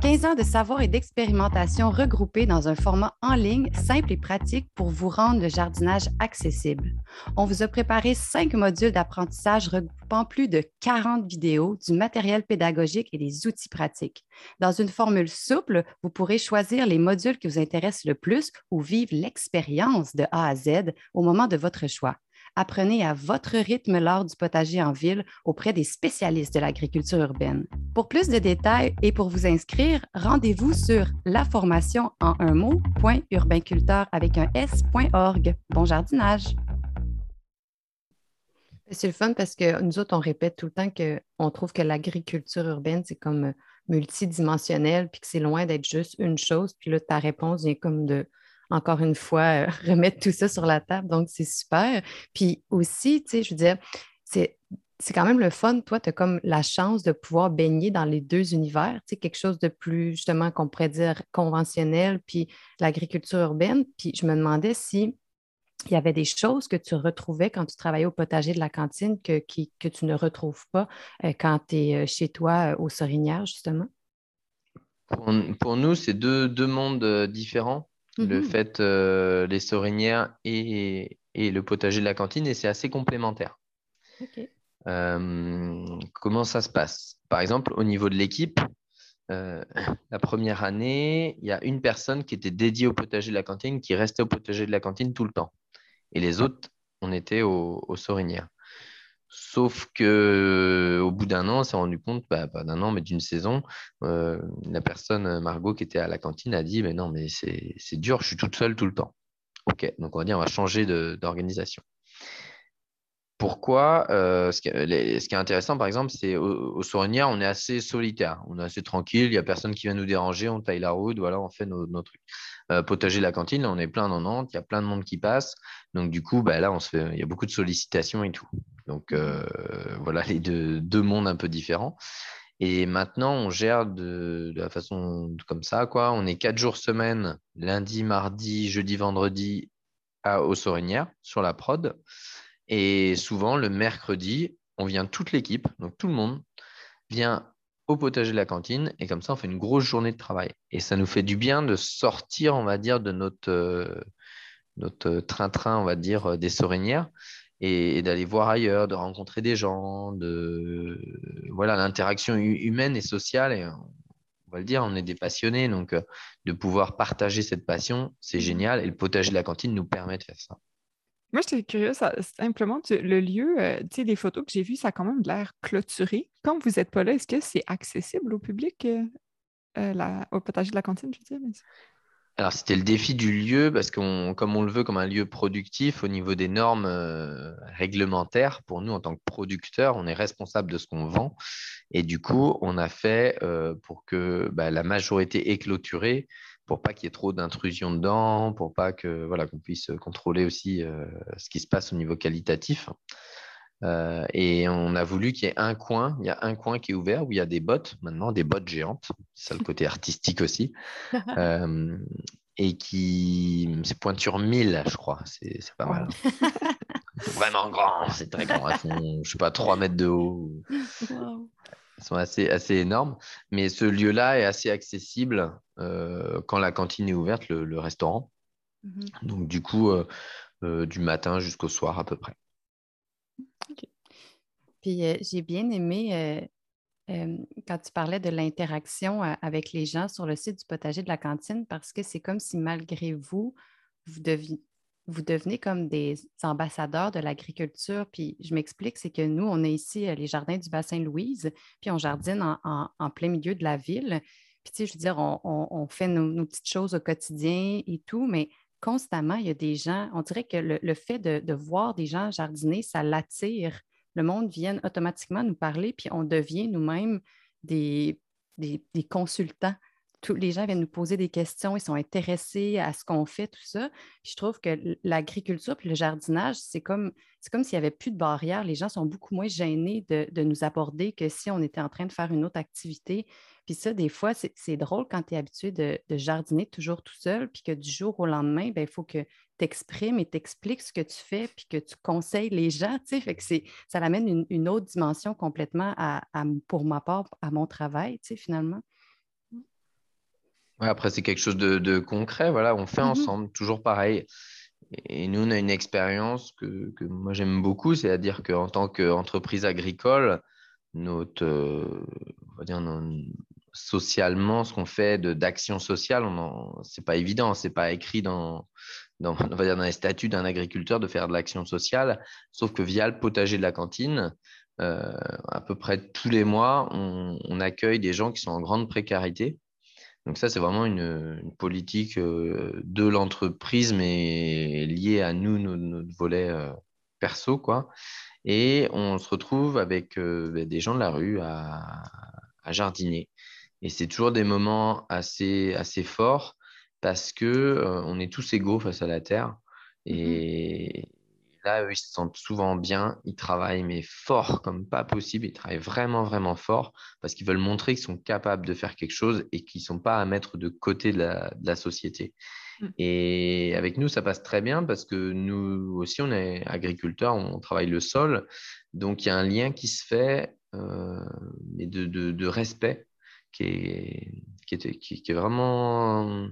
15 ans de savoir et d'expérimentation regroupés dans un format en ligne simple et pratique pour vous rendre le jardinage accessible. On vous a préparé cinq modules d'apprentissage regroupant plus de 40 vidéos, du matériel pédagogique et des outils pratiques. Dans une formule souple, vous pourrez choisir les modules qui vous intéressent le plus ou vivre l'expérience de A à Z au moment de votre choix. Apprenez à votre rythme l'art du potager en ville auprès des spécialistes de l'agriculture urbaine. Pour plus de détails et pour vous inscrire, rendez-vous sur la formation en un mot.urbainculteur avec un s.org. Bon jardinage! C'est le fun parce que nous autres, on répète tout le temps qu'on trouve que l'agriculture urbaine, c'est comme multidimensionnel, puis que c'est loin d'être juste une chose. Puis là, ta réponse vient comme de encore une fois, euh, remettre tout ça sur la table. Donc, c'est super. Puis aussi, tu sais, je veux dire, c'est c'est quand même le fun. Toi, tu as comme la chance de pouvoir baigner dans les deux univers, tu sais, quelque chose de plus, justement, qu'on pourrait dire conventionnel, puis l'agriculture urbaine. Puis je me demandais si y avait des choses que tu retrouvais quand tu travaillais au potager de la cantine que, que tu ne retrouves pas euh, quand tu es euh, chez toi au Sorinière, justement? Pour, pour nous, c'est deux, deux mondes différents le mhm. fait, euh, les sorinières et, le potager de la cantine, et c'est assez complémentaire. Euh, comment ça se passe? Par exemple, au niveau de l'équipe, euh, la première année, il y a une personne qui était dédiée au potager de la cantine, qui restait au potager de la cantine tout le temps. Et les autres, on était aux au sorinières. Sauf que au bout d'un an, on s'est rendu compte, bah, pas d'un an, mais d'une saison, euh, la personne, euh, Margot, qui était à la cantine, a dit Mais non, mais c'est dur, je suis toute seule tout le temps. Ok, donc on va dire on va changer d'organisation. Pourquoi euh, ce, qui, est intéressant, par exemple, c'est au, au on est assez solitaire, on est assez tranquille, il n'y a personne qui vient nous déranger, on taille la route, voilà, on fait nos, trucs. Euh, potager la cantine, on est plein dans Nantes, il y a plein de monde qui passe. Donc, du coup, bah, là, on se fait, il y a beaucoup de sollicitations et tout. Donc, euh, voilà les deux, deux, mondes un peu différents. Et maintenant, on gère de, la façon comme ça. Quoi. On est quatre jours semaine, lundi, mardi, jeudi, vendredi à, aux Sorinières sur la prod. Et souvent, le mercredi, on vient toute l'équipe, donc tout le monde vient au potager de la cantine et comme ça, on fait une grosse journée de travail. Et ça nous fait du bien de sortir, on va dire, de notre, euh, notre train-train, on va dire, euh, des sorinières et, d'aller voir ailleurs, de rencontrer des gens, de voilà, l'interaction humaine et sociale. Et on va le dire, on est des passionnés, donc de pouvoir partager cette passion, c'est mmh génial. Et le potager de la cantine nous permet de faire ça. Moi, j'étais curieuse, simplement, le lieu, tu sais, les photos que j'ai vues, ça a quand même l'air clôturé. Quand vous n'êtes pas là, est-ce que c'est accessible au public, au potager de la cantine, je veux dire? Alors, c'était le défi du lieu parce qu'on, comme on le veut comme un lieu productif au niveau des normes euh, réglementaires, pour nous en tant que producteurs, on est responsable de ce qu'on vend. Et du coup, on a fait euh, pour que bah, la majorité est clôturée, pour pas qu'il y ait trop d'intrusion dedans, pour pas que voilà qu'on puisse contrôler aussi euh, ce qui se passe au niveau qualitatif. Et on a voulu qu'il y ait un coin, il y a un coin qui est ouvert où il y a des bottes, maintenant des bottes géantes, c'est le côté artistique aussi, et qui, c'est pointure 1000, je crois, c'est pas mal. Vraiment grand, c'est très grand, elles font, je sais pas, 3 mètres de haut. Elles sont assez, assez énormes, mais ce lieu-là est assez accessible quand la cantine est ouverte, le, restaurant. Mmh Donc du coup, du matin jusqu'au soir à peu près. Puis euh, j'ai bien aimé euh, euh, quand tu parlais de l'interaction avec les gens sur le site du potager de la cantine, parce que c'est comme si malgré vous, vous, devenez comme des ambassadeurs de l'agriculture. Puis je m'explique, c'est que nous, on est ici, les jardins du bassin Louise, puis on jardine en, plein milieu de la ville. Puis tu sais, je veux dire, on, fait nos, petites choses au quotidien et tout, mais constamment, il y a des gens, on dirait que le, fait de, voir des gens jardiner, ça l'attire le monde vient automatiquement nous parler, puis on devient nous-mêmes des, consultants. Tous les gens viennent nous poser des questions, ils sont intéressés à ce qu'on fait, tout ça. je trouve que l'agriculture puis le jardinage, c'est comme, comme s'il n'y avait plus de barrières. Les gens sont beaucoup moins gênés de, nous aborder que si on était en train de faire une autre activité. Puis ça, des fois, c'est drôle quand tu es habitué de, jardiner toujours tout seul, puis que du jour au lendemain, ben, il faut que tu exprimes et t'expliques ce que tu fais, puis que tu conseilles les gens. Fait que ça amène une, autre dimension complètement à, pour ma part, à mon travail, finalement. Ouais, après, c'est quelque chose de, concret. Voilà, on fait mmh ensemble, toujours pareil. Et nous, on a une expérience que, moi j'aime beaucoup, c'est-à-dire qu'en tant qu'entreprise agricole, notre, euh, on va dire, socialement, ce qu'on fait d'action sociale, ce n'est pas évident, ce n'est pas écrit dans, dans, on va dire dans les statuts d'un agriculteur de faire de l'action sociale, sauf que via le potager de la cantine, euh, à peu près tous les mois, on, accueille des gens qui sont en grande précarité. Donc ça, c'est vraiment une, politique euh, de l'entreprise, mais liée à nous, notre, volet euh, perso, quoi. Et on se retrouve avec ben, des gens de la rue à, à jardiner. Et c'est toujours des moments assez, assez forts parce que euh, on est tous égaux face à la Terre. Mmh et là, eux, ils se sentent souvent bien. Ils travaillent, mais fort comme pas possible. Ils travaillent vraiment, vraiment fort parce qu'ils veulent montrer qu'ils sont capables de faire quelque chose et qu'ils ne sont pas à mettre de côté de la, de la société. Mmh. Et avec nous, ça passe très bien parce que nous aussi, on est agriculteurs, on travaille le sol. Donc, il y a un lien qui se fait, euh, mais de, de, de respect qui est, qui est, qui, est vraiment.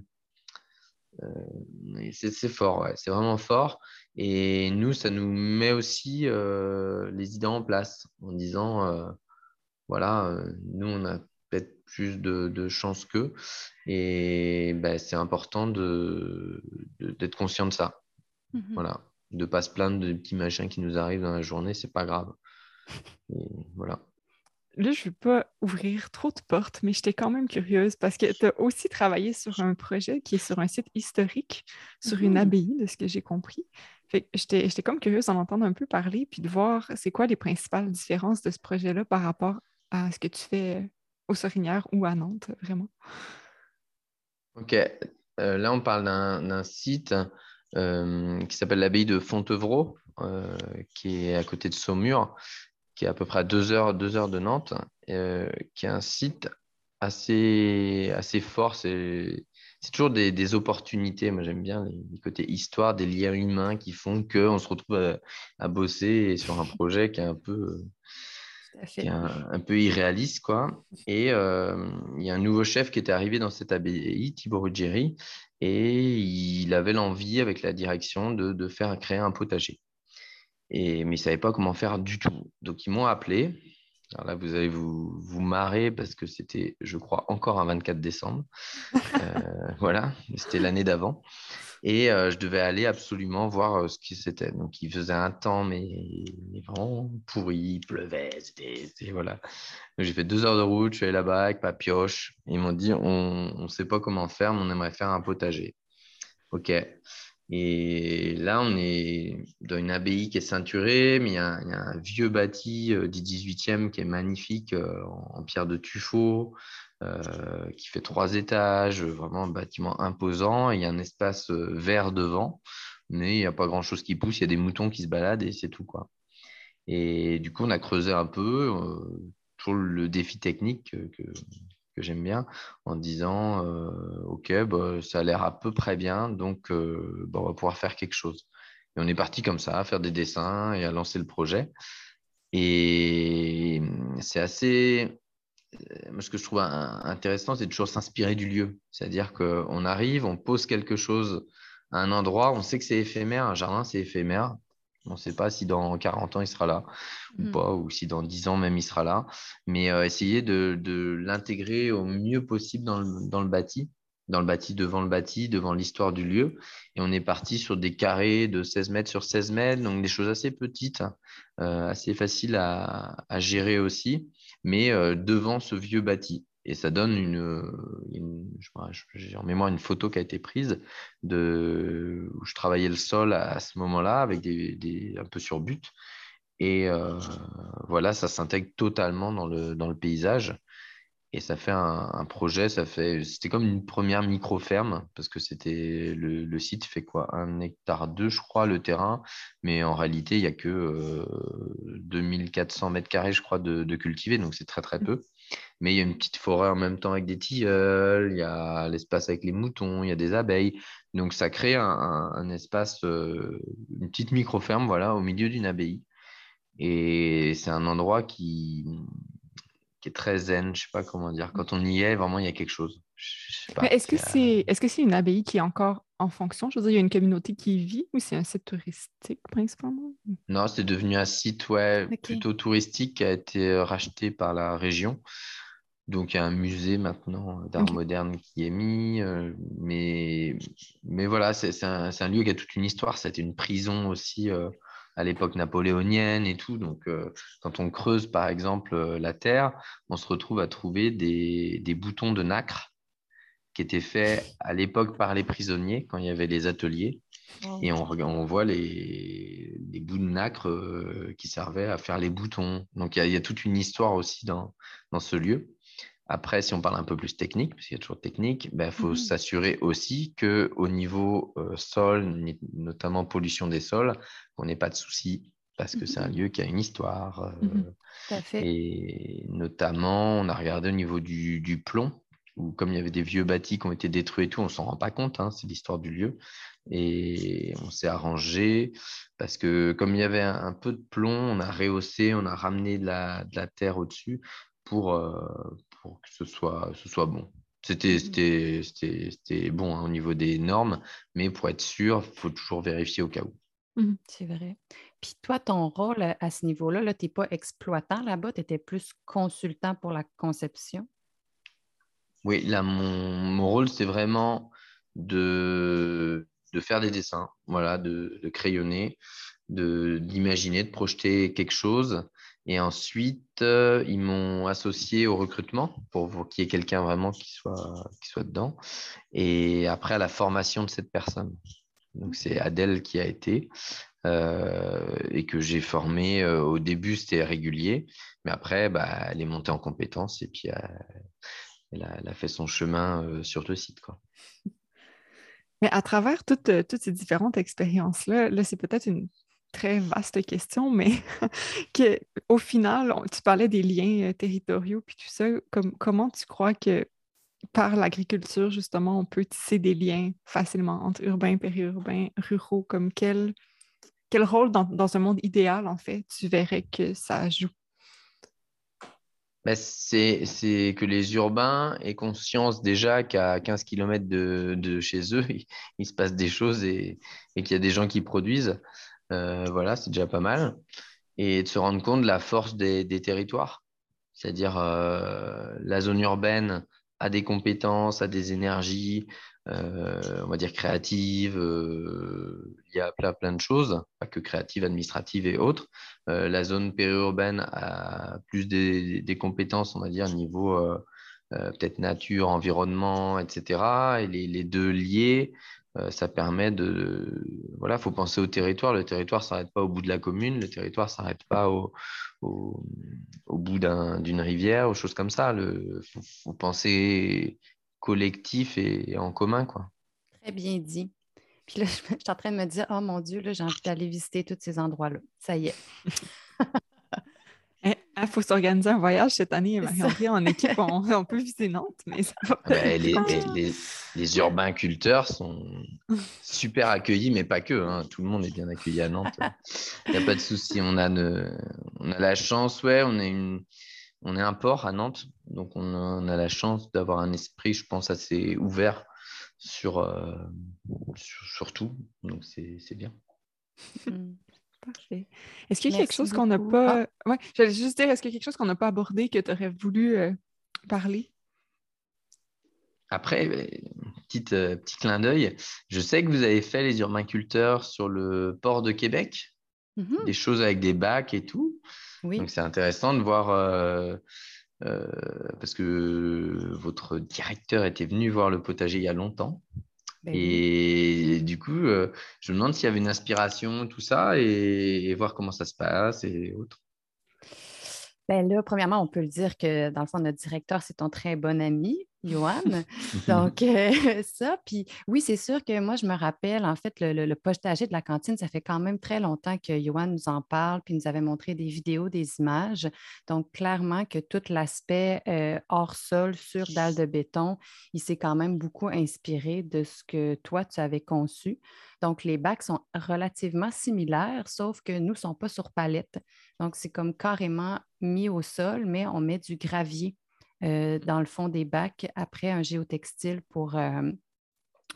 Euh, c'est fort, c'est vraiment fort. Et nous, ça nous met aussi euh, les idées en place en disant euh, voilà, nous, on a peut-être plus de, de chance qu'eux. Et ben, c'est important d'être de, conscient de ça. Mmh voilà. De ne pas se plaindre de petits machins qui nous arrivent dans la journée, c'est pas grave. voilà là, je ne veux pas ouvrir trop de portes, mais j'étais quand même curieuse parce que tu as aussi travaillé sur un projet qui est sur un site historique, sur une mmh. abbaye, de ce que j'ai compris. Fait j'étais comme curieuse d'en entendre un peu parler, puis de voir c'est quoi les principales différences de ce projet-là par rapport à ce que tu fais au Sorinière ou à Nantes, vraiment. OK. Euh, là, on parle d'un site euh, qui s'appelle l'abbaye de Fontevraud, euh, qui est à côté de Saumur qui est à peu près à deux heures, deux heures de Nantes, euh, qui est un site assez, assez fort. C'est toujours des, opportunités. Moi, j'aime bien les, côtés histoire, des liens humains qui font qu'on se retrouve à, bosser sur un projet qui est un peu, un, peu irréaliste. Quoi. Et euh, il y a un nouveau chef qui était arrivé dans cette abbaye, Thibaut Ruggieri, et il avait l'envie, avec la direction, de, de faire créer un potager. Et, mais ils ne savaient pas comment faire du tout. Donc, ils m'ont appelé Alors là, vous allez vous, vous marrer parce que c'était, je crois, encore un 24 décembre. Euh, voilà, c'était l'année d'avant. Et euh, je devais aller absolument voir euh, ce que c'était. Donc, il faisait un temps, mais, vraiment pourri, il pleuvait. C'était, voilà. J'ai fait deux heures de route, je suis allé là-bas avec ma pioche. Ils m'ont dit on ne sait pas comment faire, mais on aimerait faire un potager. OK. Et là, on est dans une abbaye qui est ceinturée, mais il y a, un vieux bâti euh, du 18e qui est magnifique en, pierre de tuffeau. Euh, qui fait trois étages, vraiment un bâtiment imposant. il y a un espace euh, vert devant, mais il n'y a pas grand-chose qui pousse. Il y a des moutons qui se baladent et c'est tout. quoi. Et du coup, on a creusé un peu, euh, toujours le défi technique que, j'aime bien, en disant Ok, bah, ça a l'air à peu près bien, donc bah, on va pouvoir faire quelque chose. Et on est parti comme ça, à faire des dessins et à lancer le projet. Et c'est assez euh, ce que je trouve intéressant, c'est toujours s'inspirer du lieu. C'est-à-dire qu'on arrive, on pose quelque chose à un endroit, on sait que c'est éphémère, un jardin, c'est éphémère. On ne sait pas si dans 40 ans, il sera là ou mmh. pas, ou si dans 10 ans même, il sera là. Mais euh, essayer de, l'intégrer au mieux possible dans le, bâti, dans le bâti, devant le bâti, devant l'histoire du lieu. Et on est parti sur des carrés de 16 mètres sur 16 mètres, donc des choses assez petites, euh, assez faciles à, à gérer aussi mais euh, devant ce vieux bâti. Et ça donne une, j'ai en mémoire une photo qui a été prise de, où je travaillais le sol à, ce moment-là, avec des, un peu sur but. Et euh, voilà, ça s'intègre totalement dans le, dans le paysage. Et ça fait un, projet, ça fait, c'était comme une première micro-ferme, parce que c'était le, site fait quoi? Un hectare 2, je crois, le terrain, mais en réalité, il n'y a que 2400 euh, mètres carrés, je crois, de, de cultiver, donc c'est très très peu. Mais il y a une petite forêt en même temps avec des tilleuls, il y a l'espace avec les moutons, il y a des abeilles. Donc ça crée un, espace, euh, une petite micro-ferme, voilà, au milieu d'une abbaye. Et c'est un endroit qui, est très zen, je sais pas comment dire. Quand on y est, vraiment, il y a quelque chose. Est-ce que c'est est -ce c'est une abbaye qui est encore en fonction? Je veux dire, il y a une communauté qui y vit ou c'est un site touristique principalement? Non, c'est devenu un site ouais, plutôt touristique qui a été euh, racheté par la région. Donc, il y a un musée maintenant d'art moderne qui est mis. Euh, mais, mais voilà, c'est un, un, lieu qui a toute une histoire. C'était une prison aussi. Euh, à l'époque napoléonienne et tout. Donc, euh, quand on creuse, par exemple, euh, la terre, on se retrouve à trouver des, boutons de nacre qui étaient faits à l'époque par les prisonniers quand il y avait les ateliers. Et on, on voit les, bouts de nacre euh, qui servaient à faire les boutons. Donc, il y, a toute une histoire aussi dans, dans ce lieu. Après, si on parle un peu plus technique, parce qu'il y a toujours technique, il ben, faut mmh s'assurer aussi qu'au niveau euh, sol, notamment pollution des sols, qu'on n'ait pas de soucis, parce que c'est un mmh lieu qui a une histoire. Mmh euh, et notamment, on a regardé au niveau du, plomb, où comme il y avait des vieux bâtis qui ont été détruits et tout, on ne s'en rend pas compte, hein, c'est l'histoire du lieu. Et on s'est arrangé, parce que comme il y avait un, peu de plomb, on a rehaussé, on a ramené de la, de la terre au-dessus pour, euh, que ce soit, ce soit bon. C'était mmh bon hein, au niveau des normes, mais pour être sûr, il faut toujours vérifier au cas où. Mmh c'est vrai. Puis toi, ton rôle à, ce niveau-là, -là, tu n'es pas exploitant là-bas, tu étais plus consultant pour la conception? Oui, là, mon, mon rôle, c'est vraiment de, de faire des dessins, voilà, de, de crayonner, d'imaginer, de, projeter quelque chose et ensuite, euh, ils m'ont associé au recrutement pour qu'il y ait quelqu'un vraiment qui soit, qui soit dedans. Et après, à la formation de cette personne. Donc, c'est Adèle qui a été euh, et que j'ai formé. Euh, au début, c'était régulier. Mais après, bah, elle est montée en compétence et puis elle a, fait son chemin sur le site. Quoi. Mais à travers toutes, toutes ces différentes expériences-là, là, c'est peut-être une très vaste question, mais que, au final, tu parlais des liens euh, territoriaux puis tout ça. Comme, comment tu crois que par l'agriculture, justement, on peut tisser des liens facilement entre urbains, périurbains, ruraux? Comme quel, quel rôle dans, un monde idéal, en fait, tu verrais que ça joue? Ben, c'est que les urbains aient conscience déjà qu'à 15 km de, chez eux, il, se passe des choses et, et qu'il y a des gens qui produisent. Euh, voilà, c'est déjà pas mal. Et de se rendre compte de la force des, territoires. C'est-à-dire la zone urbaine a des compétences, a des énergies, euh, on va dire créatives, euh, il y a plein, de choses, pas que créatives, administratives et autres. Euh, la zone périurbaine a plus des, compétences, on va dire, niveau peut-être nature, environnement, etc. Et les, les deux liés, ça permet de. Voilà, il faut penser au territoire. Le territoire ne s'arrête pas au bout de la commune, le territoire ne s'arrête pas au, au, bout d'une rivière, ou choses comme ça. Il faut, penser collectif et, en commun. Quoi. Très bien dit. Puis là, je, suis en train de me dire, oh mon Dieu, j'ai envie d'aller visiter tous ces endroits-là. Ça y est. Il eh, faut s'organiser un voyage cette année, marie En équipe, on, peut visiter Nantes, mais ça va ben, les, les, les, urbains culteurs sont super accueillis, mais pas que. Hein. Tout le monde est bien accueilli à Nantes. Il n'y a pas de souci. On, a on a la chance, ouais, on est une on est un port à Nantes, donc on a, la chance d'avoir un esprit, je pense, assez ouvert sur, euh, sur, tout. Donc c'est bien. Hmm. Parfait. Est-ce qu'il y a quelque chose qu'on n'a pas. Ah. Ouais, j'allais juste dire, est-ce qu'il y a quelque chose qu'on n'a pas abordé que tu aurais voulu euh, parler? Après, euh, petit, petit clin d'œil, je sais que vous avez fait les urbainculteurs sur le port de Québec, mm-hmm. des choses avec des bacs et tout. Donc c'est intéressant de voir, euh, euh, parce que votre directeur était venu voir le potager il y a longtemps. Ben et, du coup, euh, je me demande s'il y avait une inspiration, tout ça, et, voir comment ça se passe et autres. Ben là, premièrement, on peut le dire que dans le fond, notre directeur, c'est ton très bon ami. Johan. Donc, euh, ça. Puis oui, c'est sûr que moi, je me rappelle, en fait, le, potager de la cantine, ça fait quand même très longtemps que Johan nous en parle, puis nous avait montré des vidéos, des images. Donc, clairement que tout l'aspect euh, hors sol sur dalle de béton, il s'est quand même beaucoup inspiré de ce que toi, tu avais conçu. Donc, les bacs sont relativement similaires, sauf que nous ne sommes pas sur palette. Donc, c'est comme carrément mis au sol, mais on met du gravier euh, dans le fond des bacs après un géotextile pour, euh,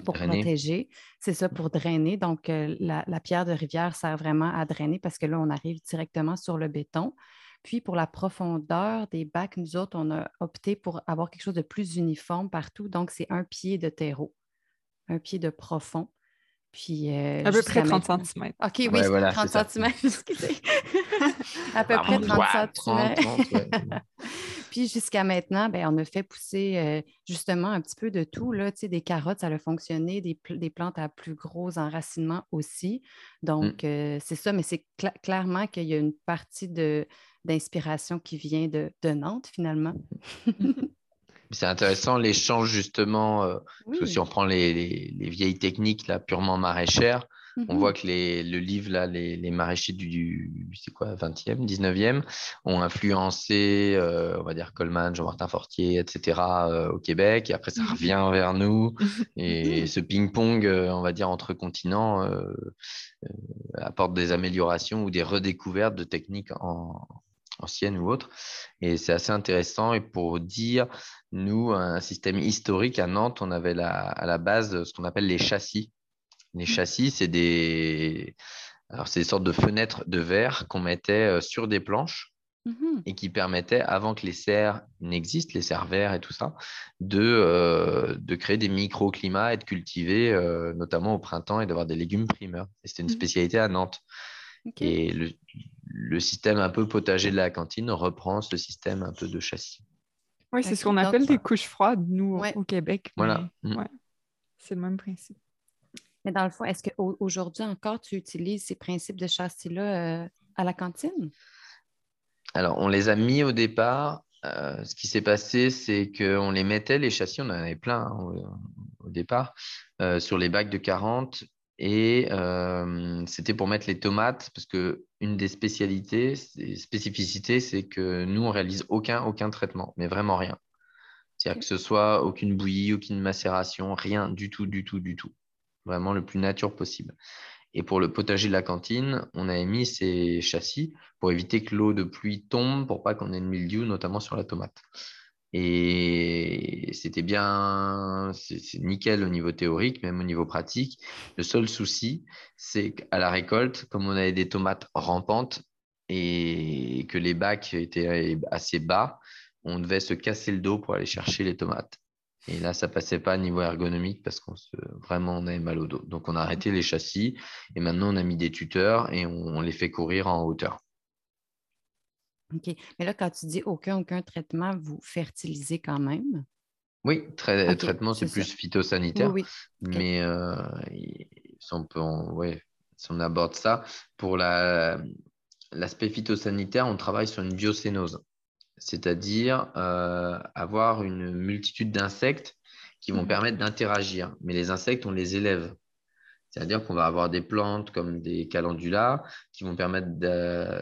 pour protéger. C'est ça, pour drainer. Donc, euh, la, pierre de rivière sert vraiment à drainer parce que là, on arrive directement sur le béton. Puis, pour la profondeur des bacs, nous autres, on a opté pour avoir quelque chose de plus uniforme partout. Donc, c'est un pied de terreau, un pied de profond. Puis, à peu près 30 cm. OK, oui, 30 cm, excusez. à peu près 30 cm. Puis jusqu'à maintenant, ben, on a fait pousser euh, justement un petit peu de tout. Là, des carottes, ça a fonctionné, des, plantes à plus gros enracinement aussi. Donc, mmh. euh, c'est ça, mais c'est clairement qu'il y a une partie d'inspiration qui vient de, Nantes finalement. C'est intéressant l'échange justement, euh, parce que si on prend les, les, vieilles techniques là, purement maraîchères, on voit mmh que les, le livre, là, les, les maraîchers du, c'est quoi, 20e, 19e, ont influencé, euh, on va dire, Coleman, Jean-Martin Fortier, etc., euh, au Québec. Et après, ça mmh revient vers nous. Et ce ping-pong, euh, on va dire, entre continents, apporte des améliorations ou des redécouvertes de techniques anciennes ou autres. Et c'est assez intéressant. Et pour dire, nous, un système historique à Nantes, on avait à la base ce qu'on appelle les châssis. Les châssis, c'est des... Alors, c'est des sortes de fenêtres de verre qu'on mettait euh, sur des planches mmh et qui permettaient, avant que les serres n'existent, les serres verts et tout ça, de, euh, de créer des microclimats et de cultiver, euh, notamment au printemps, et d'avoir des légumes primeurs. c'était une mmh spécialité à Nantes. Et le, le, système un peu potager de la cantine reprend ce système un peu de châssis. Oui, c'est ce qu'on appelle des couches froides, nous, au Québec. Voilà. Mmh. C'est le même principe. Mais dans le fond, est-ce qu'aujourd'hui encore, tu utilises ces principes de châssis-là euh, à la cantine? Alors, on les a mis au départ. Euh, ce qui s'est passé, c'est qu'on les mettait, les châssis, on en avait plein hein, au, départ, euh, sur les bacs de 40. Et c'était pour mettre les tomates, parce qu'une des spécialités, spécificités, c'est que nous, on réalise aucun, aucun traitement, mais vraiment rien. C'est-à-dire que ce soit aucune bouillie, aucune macération, rien du tout, du tout, du tout vraiment le plus nature possible. Et pour le potager de la cantine, on a mis ces châssis pour éviter que l'eau de pluie tombe, pour pas qu'on ait de mildiou, notamment sur la tomate. Et c'était bien, c'est nickel au niveau théorique, même au niveau pratique. Le seul souci, c'est qu'à la récolte, comme on avait des tomates rampantes, et que les bacs étaient assez bas, on devait se casser le dos pour aller chercher les tomates. Et là, ça passait pas niveau ergonomique parce qu'on se vraiment on avait mal au dos. Donc on a arrêté les châssis et maintenant on a mis des tuteurs et on, les fait courir en hauteur. OK. Mais là, quand tu dis aucun, aucun traitement, vous fertilisez quand même? Oui, traitement, c'est plus phytosanitaire. Oui, Mais euh, si, on peut si on aborde ça, pour l'aspect phytosanitaire, on travaille sur une biocénose c'est-à-dire euh, avoir une multitude d'insectes qui vont mmh. permettre d'interagir. Mais les insectes, on les élève. C'est-à-dire qu'on va avoir des plantes comme des calendulas qui vont permettre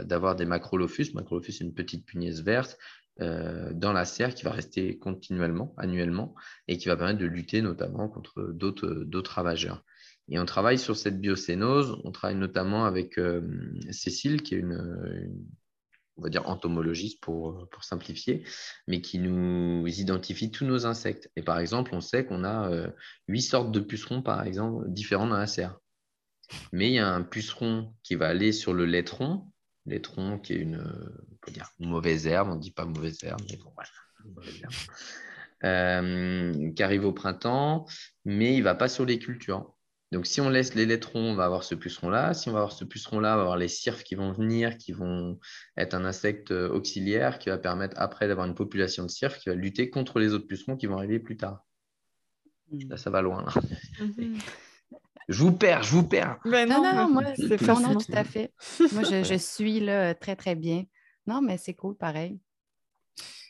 d'avoir des macrolophus. Macrolophus, c'est une petite punaise verte euh, dans la serre qui va rester continuellement, annuellement, et qui va permettre de lutter notamment contre d'autres ravageurs. Et on travaille sur cette biocénose. On travaille notamment avec euh, Cécile, qui est une, on va dire entomologiste pour, pour simplifier, mais qui nous identifie tous nos insectes. Et par exemple, on sait qu'on a euh, huit sortes de pucerons, par exemple, différents dans la serre. Mais il y a un puceron qui va aller sur le laitron, laitron qui est une, dire, mauvaise herbe, on ne dit pas mauvaise herbe, mais bon, voilà, euh, qui arrive au printemps, mais il ne va pas sur les cultures. Donc, si on laisse les lettrons, on va avoir ce puceron-là. Si on va avoir ce puceron-là, on va avoir les cirfes qui vont venir, qui vont être un insecte euh, auxiliaire qui va permettre après d'avoir une population de cirfes qui va lutter contre les autres pucerons qui vont arriver plus tard. Là, ça va loin. Mhm. Je vous perds, je vous perds. non, non, moi, c'est non, tout à fait. Moi, je, suis là très, très bien. Non, mais c'est cool, pareil.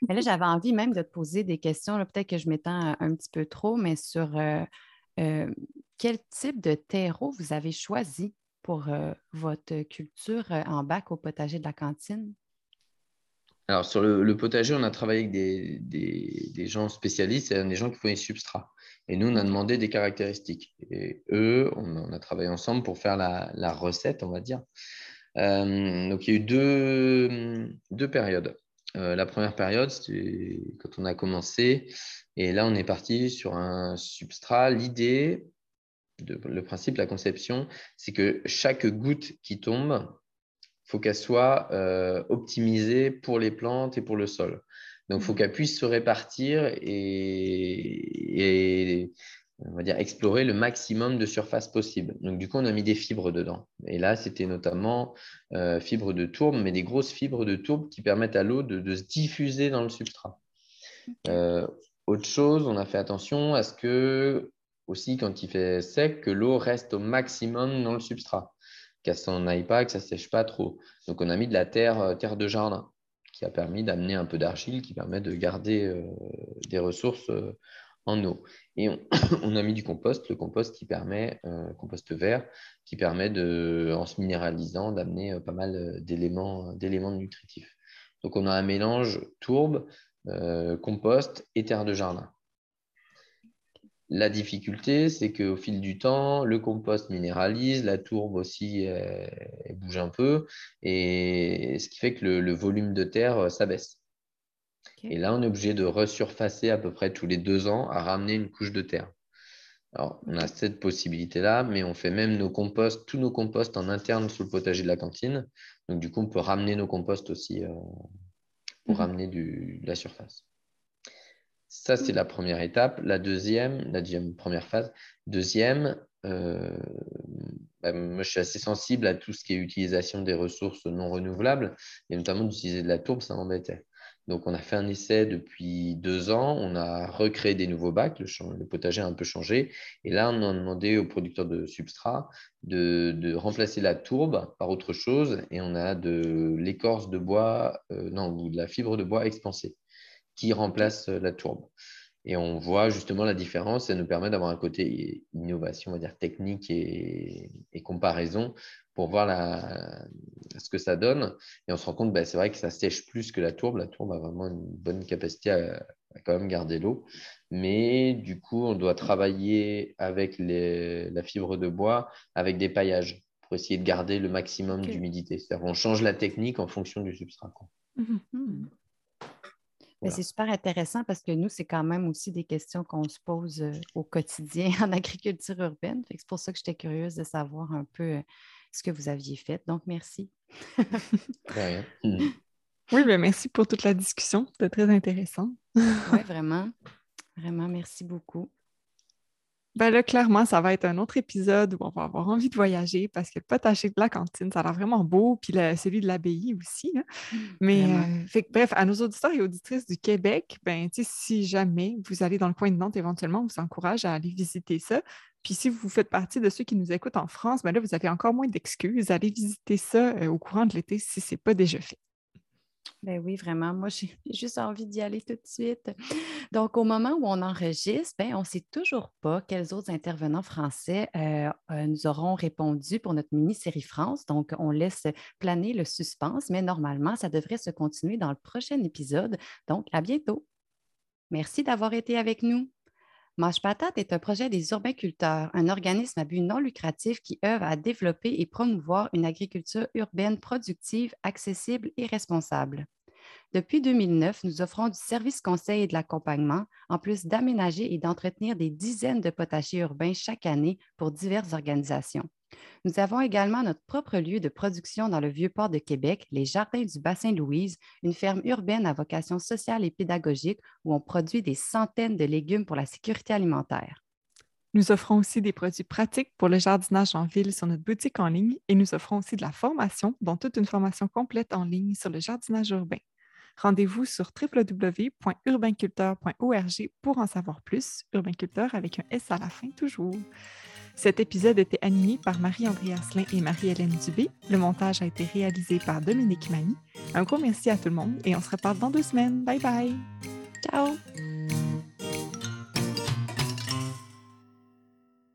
Mais là, j'avais envie même de te poser des questions. Peut-être que je m'étends un petit peu trop, mais sur euh, euh, quel type de terreau vous avez choisi pour euh, votre culture euh, en bac au potager de la cantine? Alors, sur le, potager, on a travaillé avec des, gens spécialistes, des gens qui font les substrats. Et nous, on a demandé des caractéristiques. Et eux, on, a travaillé ensemble pour faire la, recette, on va dire. donc, il y a eu deux, deux périodes. La première période, c'était quand on a commencé, et là, on est parti sur un substrat. L'idée, le principe, la conception, c'est que chaque goutte qui tombe, il faut qu'elle soit euh, optimisée pour les plantes et pour le sol. Donc, il faut mmh. qu'elle puisse se répartir et, on va dire, explorer le maximum de surface possible. Donc, du coup, on a mis des fibres dedans. Et là, c'était notamment euh, fibres de tourbe, mais des grosses fibres de tourbe qui permettent à l'eau de, se diffuser dans le substrat. Euh, autre chose, on a fait attention à ce que, aussi quand il fait sec, que l'eau reste au maximum dans le substrat, qu'elle s'en aille pas, que ça sèche pas trop. Donc on a mis de la terre, euh, terre de jardin, qui a permis d'amener un peu d'argile, qui permet de garder euh, des ressources en eau. Et on, a mis du compost, le compost qui permet, compost vert, qui permet de, en se minéralisant, d'amener pas mal d'éléments, d'éléments nutritifs. Donc on a un mélange tourbe euh, compost et terre de jardin. La difficulté, c'est qu'au fil du temps, le compost minéralise, la tourbe aussi bouge un peu, et ce qui fait que le, volume de terre euh, Et là, on est obligé de resurfacer à peu près tous les deux ans à ramener une couche de terre. Alors, on a cette possibilité-là, mais on fait même nos composts, tous nos composts en interne sous le potager de la cantine. Donc, du coup, on peut ramener nos composts aussi euh, pour mhm. ramener du, de la surface. Ça, c'est la première étape. La deuxième, la deuxième première phase. Deuxième, euh, bah, moi, je suis assez sensible à tout ce qui est utilisation des ressources non renouvelables, et notamment d'utiliser de la tourbe, ça m'embêtait. Donc, on a fait un essai depuis deux ans. On a recréé des nouveaux bacs. Le, potager a un peu changé. Et là, on a demandé aux producteurs de substrat de, remplacer la tourbe par autre chose. Et on a de l'écorce de bois, euh, non, ou de la fibre de bois expansée qui remplace euh, la tourbe. Et on voit justement la différence. Ça nous permet d'avoir un côté innovation, on va dire technique et, comparaison pour voir la, ce que ça donne. Et on se rend compte, bah, c'est vrai que ça sèche plus que la tourbe. La tourbe a vraiment une bonne capacité à, quand même garder l'eau. Mais du coup, on doit travailler avec la fibre de bois, avec des paillages pour essayer de garder le maximum d'humidité. C'est-à-dire qu'on change la technique en fonction du substrat. Mmh C'est super intéressant parce que nous, c'est quand même aussi des questions qu'on se pose au quotidien en agriculture urbaine. C'est pour ça que j'étais curieuse de savoir un peu ce que vous aviez fait. Donc, merci. Oui, bien, merci pour toute la discussion. C'était très intéressant. oui, vraiment. Vraiment, merci beaucoup. Ben là, clairement, ça va être un autre épisode où on va avoir envie de voyager parce que le potager de la cantine, ça a l'air vraiment beau, puis celui de l'abbaye aussi. Mmh, Mais euh, bref, à nos auditeurs et auditrices du Québec, ben, si jamais vous allez dans le coin de Nantes, éventuellement, on vous encourage à aller visiter ça. Puis si vous faites partie de ceux qui nous écoutent en France, ben là, vous avez encore moins d'excuses. Allez visiter ça euh, au courant de l'été si ce n'est pas déjà fait. Ben oui, vraiment. Moi, j'ai juste envie d'y aller tout de suite. Donc, au moment où on enregistre, ben, on ne sait toujours pas quels autres intervenants français euh, euh, nous auront répondu pour notre mini-série France. Donc, on laisse planer le suspense, mais normalement, ça devrait se continuer dans le prochain épisode. Donc, à bientôt. Merci d'avoir été avec nous. Mange Patate est un projet des urbainculteurs, un organisme à but non lucratif qui œuvre à développer et promouvoir une agriculture urbaine productive, accessible et responsable. Depuis 2009, nous offrons du service conseil et de l'accompagnement, en plus d'aménager et d'entretenir des dizaines de potagers urbains chaque année pour diverses organisations. Nous avons également notre propre lieu de production dans le Vieux-Port de Québec, les Jardins du Bassin Louise, une ferme urbaine à vocation sociale et pédagogique où on produit des centaines de légumes pour la sécurité alimentaire. Nous offrons aussi des produits pratiques pour le jardinage en ville sur notre boutique en ligne et nous offrons aussi de la formation, dont toute une formation complète en ligne sur le jardinage urbain. Rendez-vous sur www.urbainculteur.org pour en savoir plus. Urbainculteur avec un S à la fin toujours. Cet épisode était animé par Marie-André Asselin et Marie-Hélène Dubé. Le montage a été réalisé par Dominique Mani. Un gros merci à tout le monde et on se reparle dans deux semaines. Bye bye! Ciao!